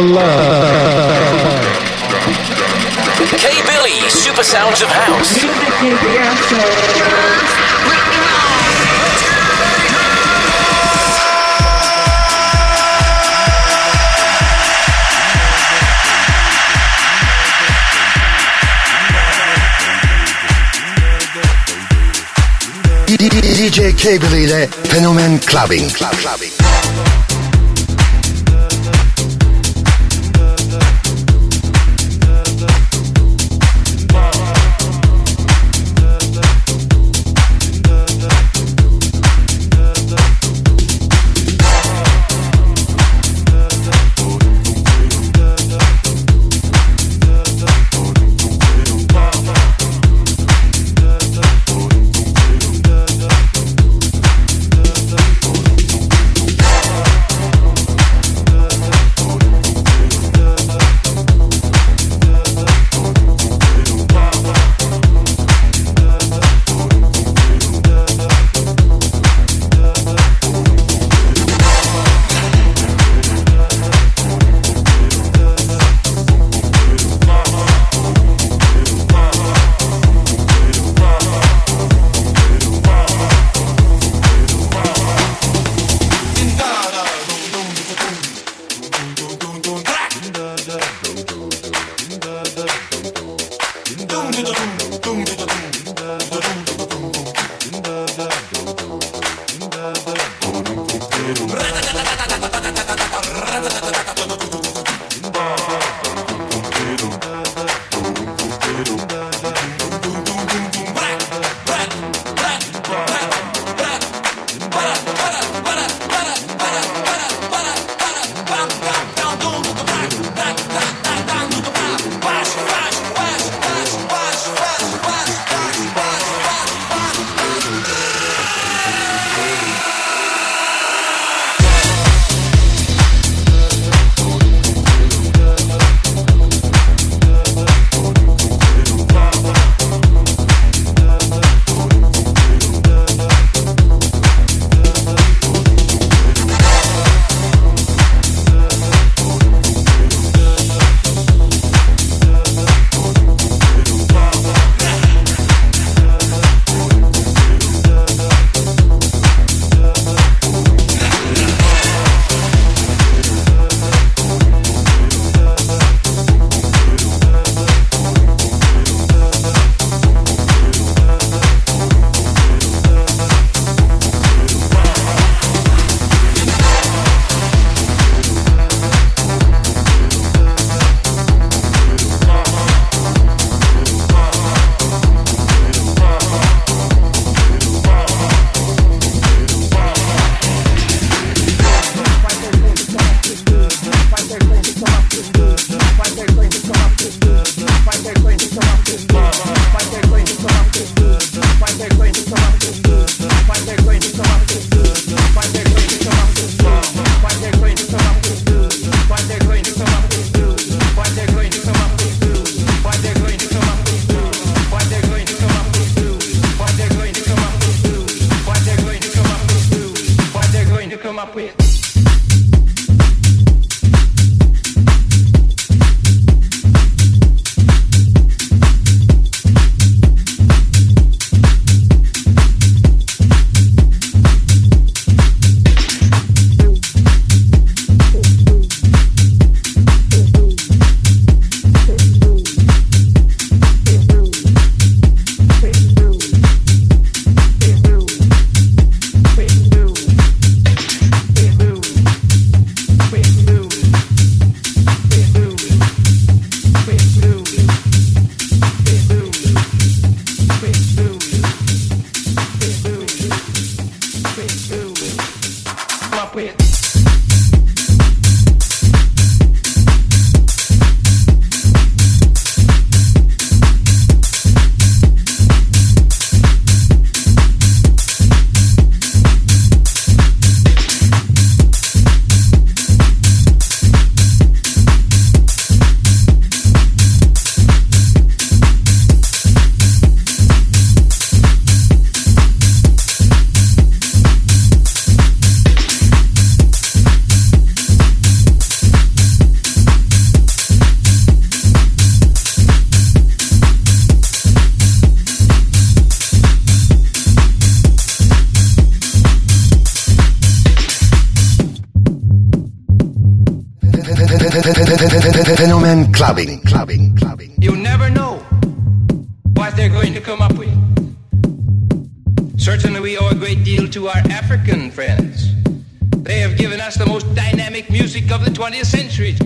love. K Billy, Super Sounds of House. DJ K Billy Fenomen Clubbing. Club, clubbing. clubbing, clubbing, clubbing. You never know what they're going to come up with. Certainly, we owe a great deal to our African friends. They have given us the most dynamic music of the 20th century.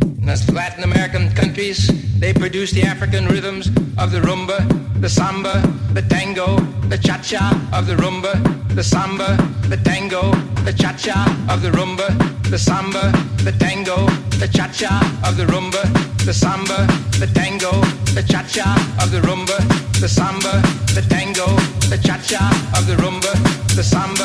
In the Latin American countries, they produce the African rhythms of the rumba, the samba, the tango, the cha-cha of the rumba, the samba, the tango, the cha-cha of the rumba, the samba, the tango, the cha-cha of the rumba, the samba, the tango, the cha-cha of the rumba, the samba, the tango, the cha-cha of the rumba, the samba.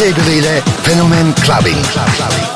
Ile Fenomen Clubbing. Club, clubbing.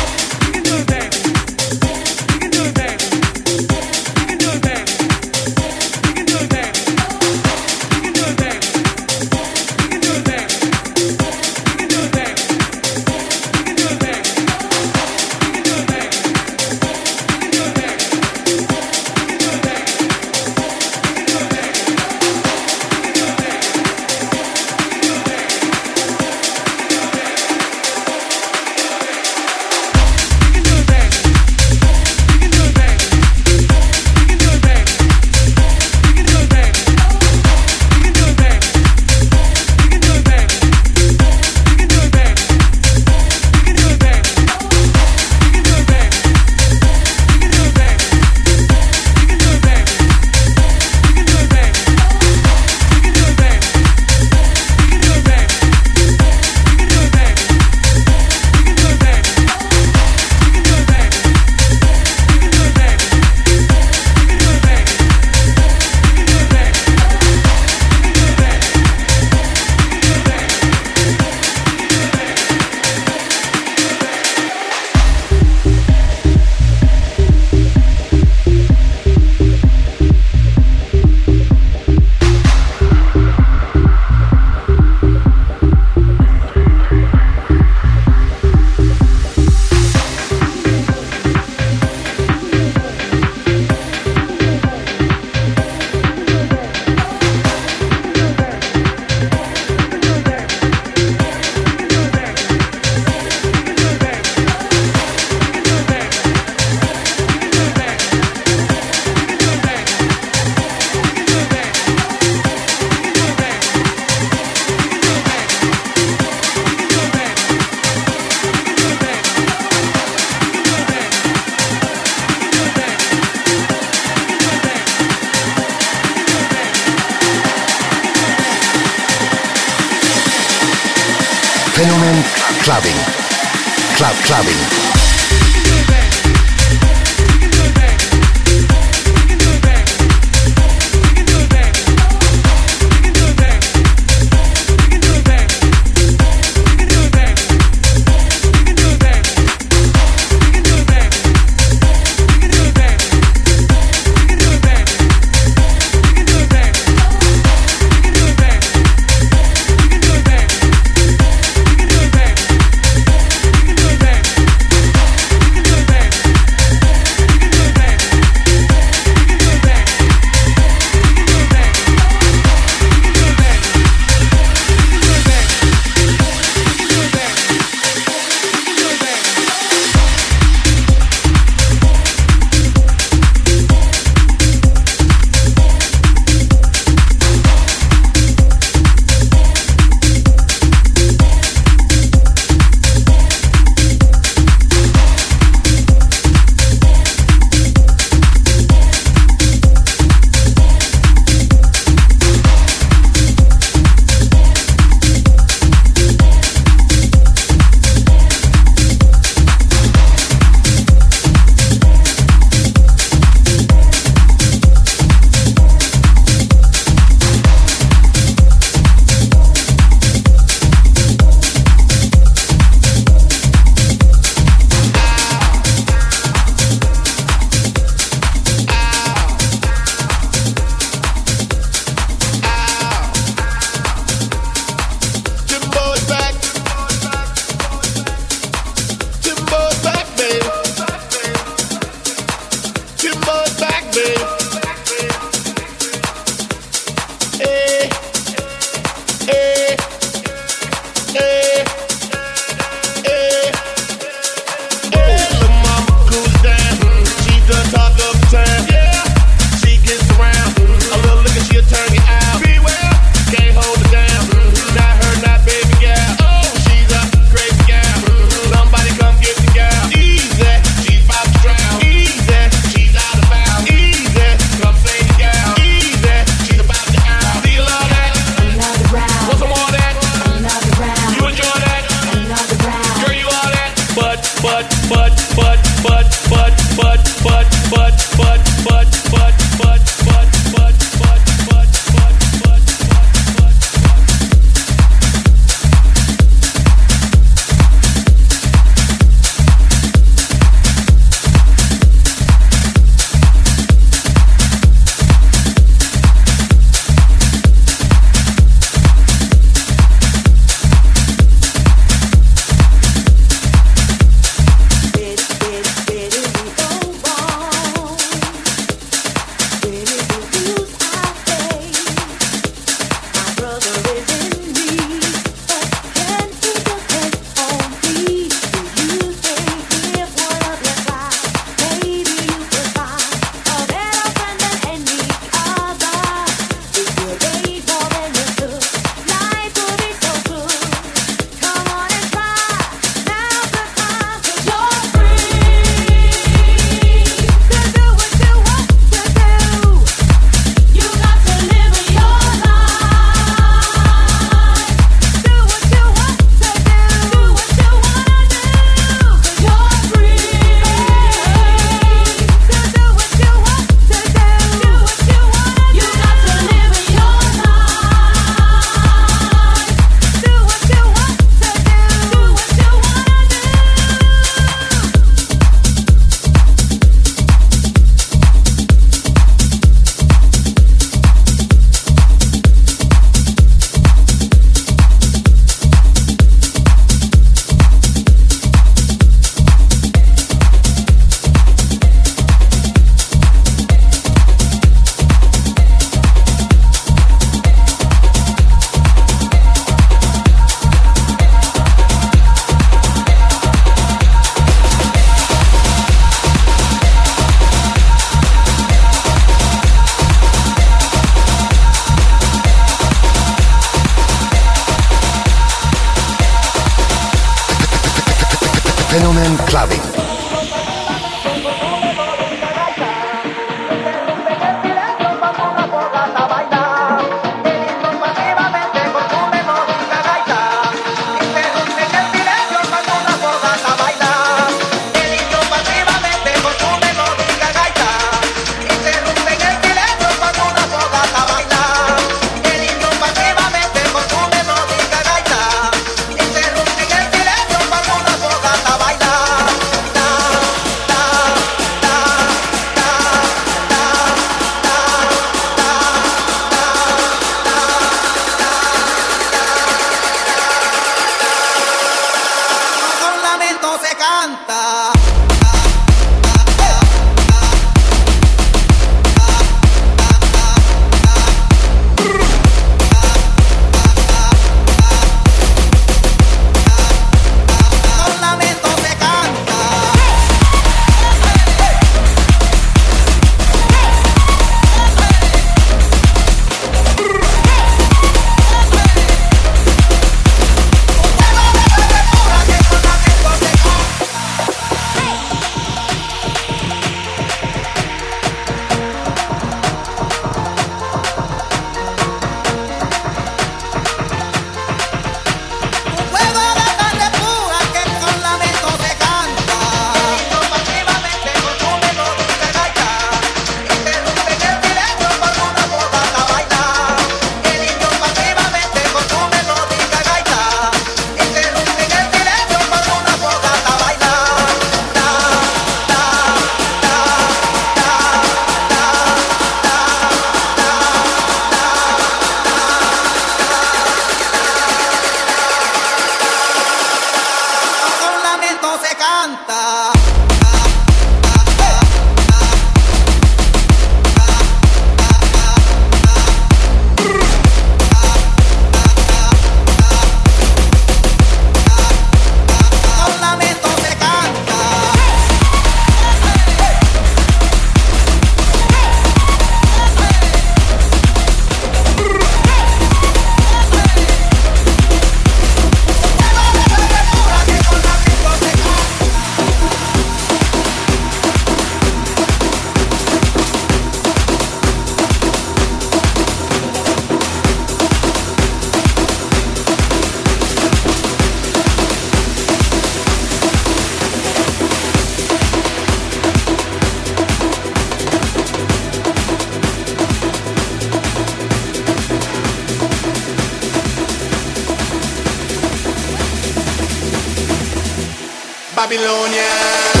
DJ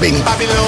Clubbing.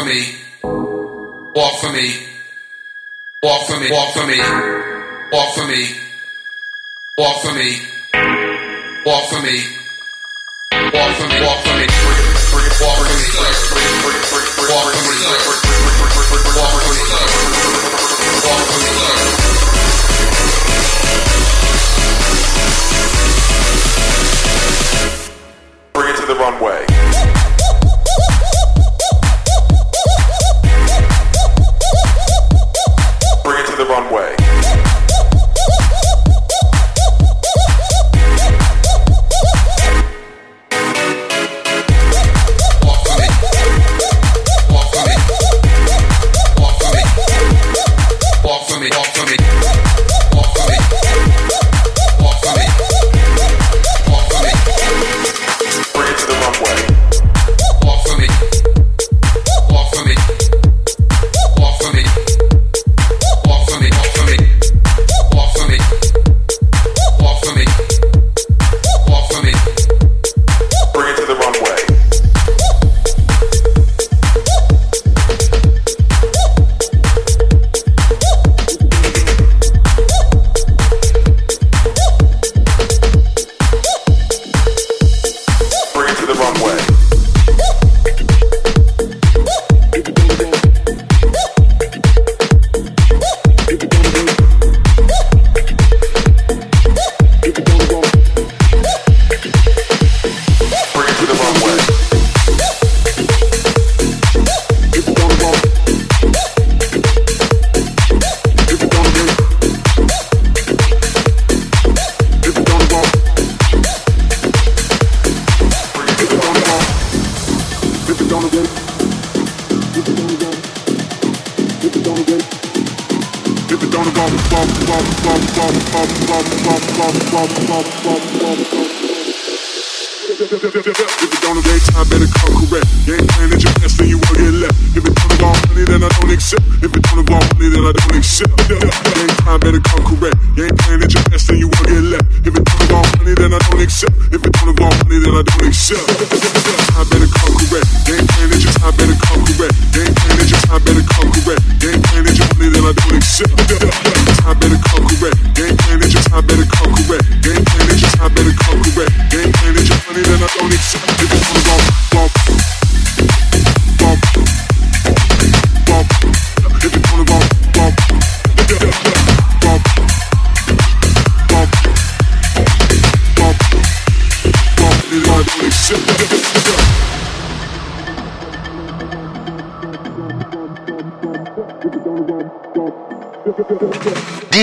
for me. Walk for me. Walk for me. Walk for me. Walk for me. Walk for me. Walk for me. Walk for me. Walk for me. Walk for me. Walk for me. Walk for me. Walk for me. Bring it to the runway. runway.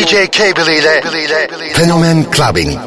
DJ Cable ile Fenomen Clubbing.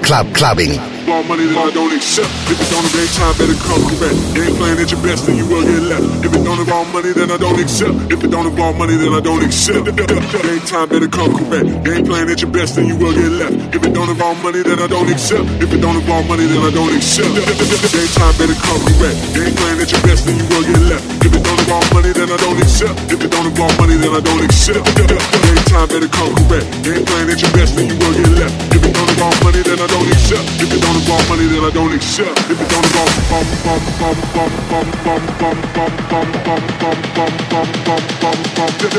Club Clubbing. More money that I don't accept. If it don't involve time, better come correct. You ain't playing at your best, then you will get left. If it don't involve money, then I don't accept. If it don't involve money, then I don't accept. Game time, better come correct. You ain't playing at your best, then you will get left. If it don't involve money, then I don't accept. If it don't involve money, then I don't accept. Game time, better come correct. You ain't playing at your best, then you will get left. If involve money, then I don't accept. If it don't involve money, then I don't accept. Game time, better come correct. You ain't playing at your best, then you will get left. If it don't involve money, then I don't accept. If it don't involve money, then I don't accept. If it don't involve bum bum bum bum bum bum bum bum bum bum bum bum bum bum bum bum. Don't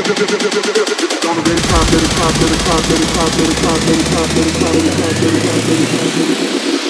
involve time, it's time, it's time, it's time, it's time, it's time, it's time, it's time, it's time, it's time.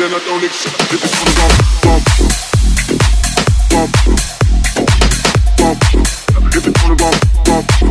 then I don't accept. Gonna go bump, bump, bump. If it's bump, bump,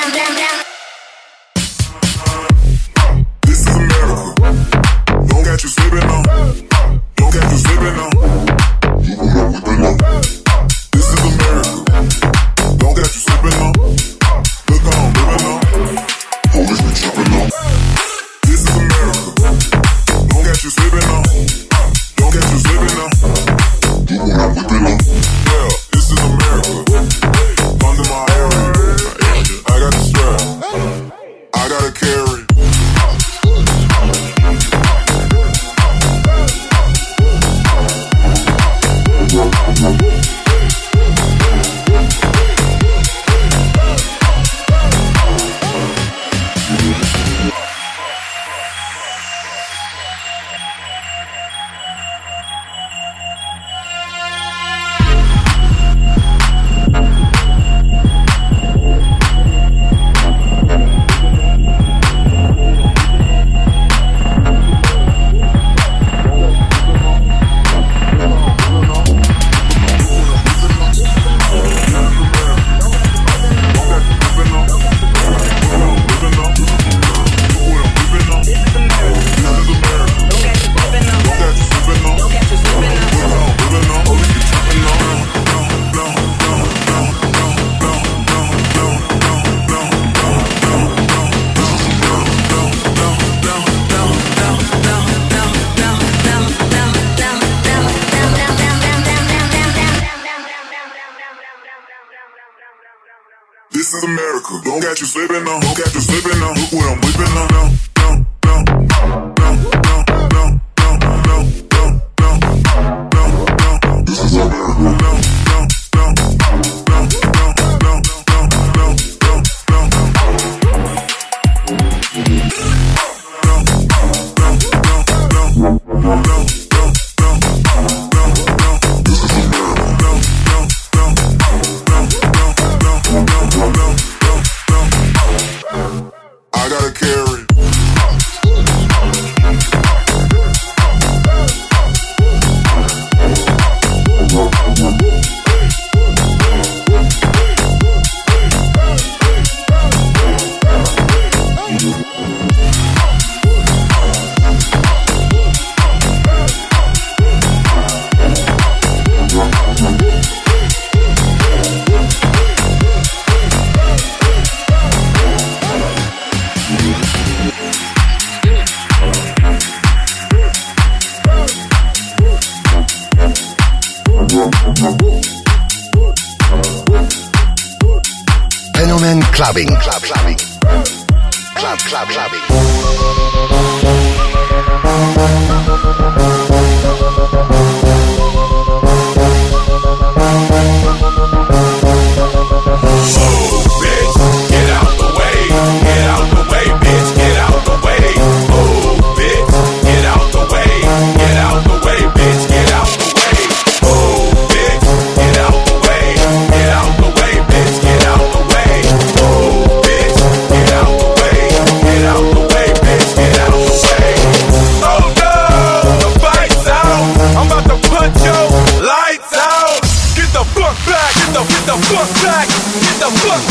fuck back. Get the fuck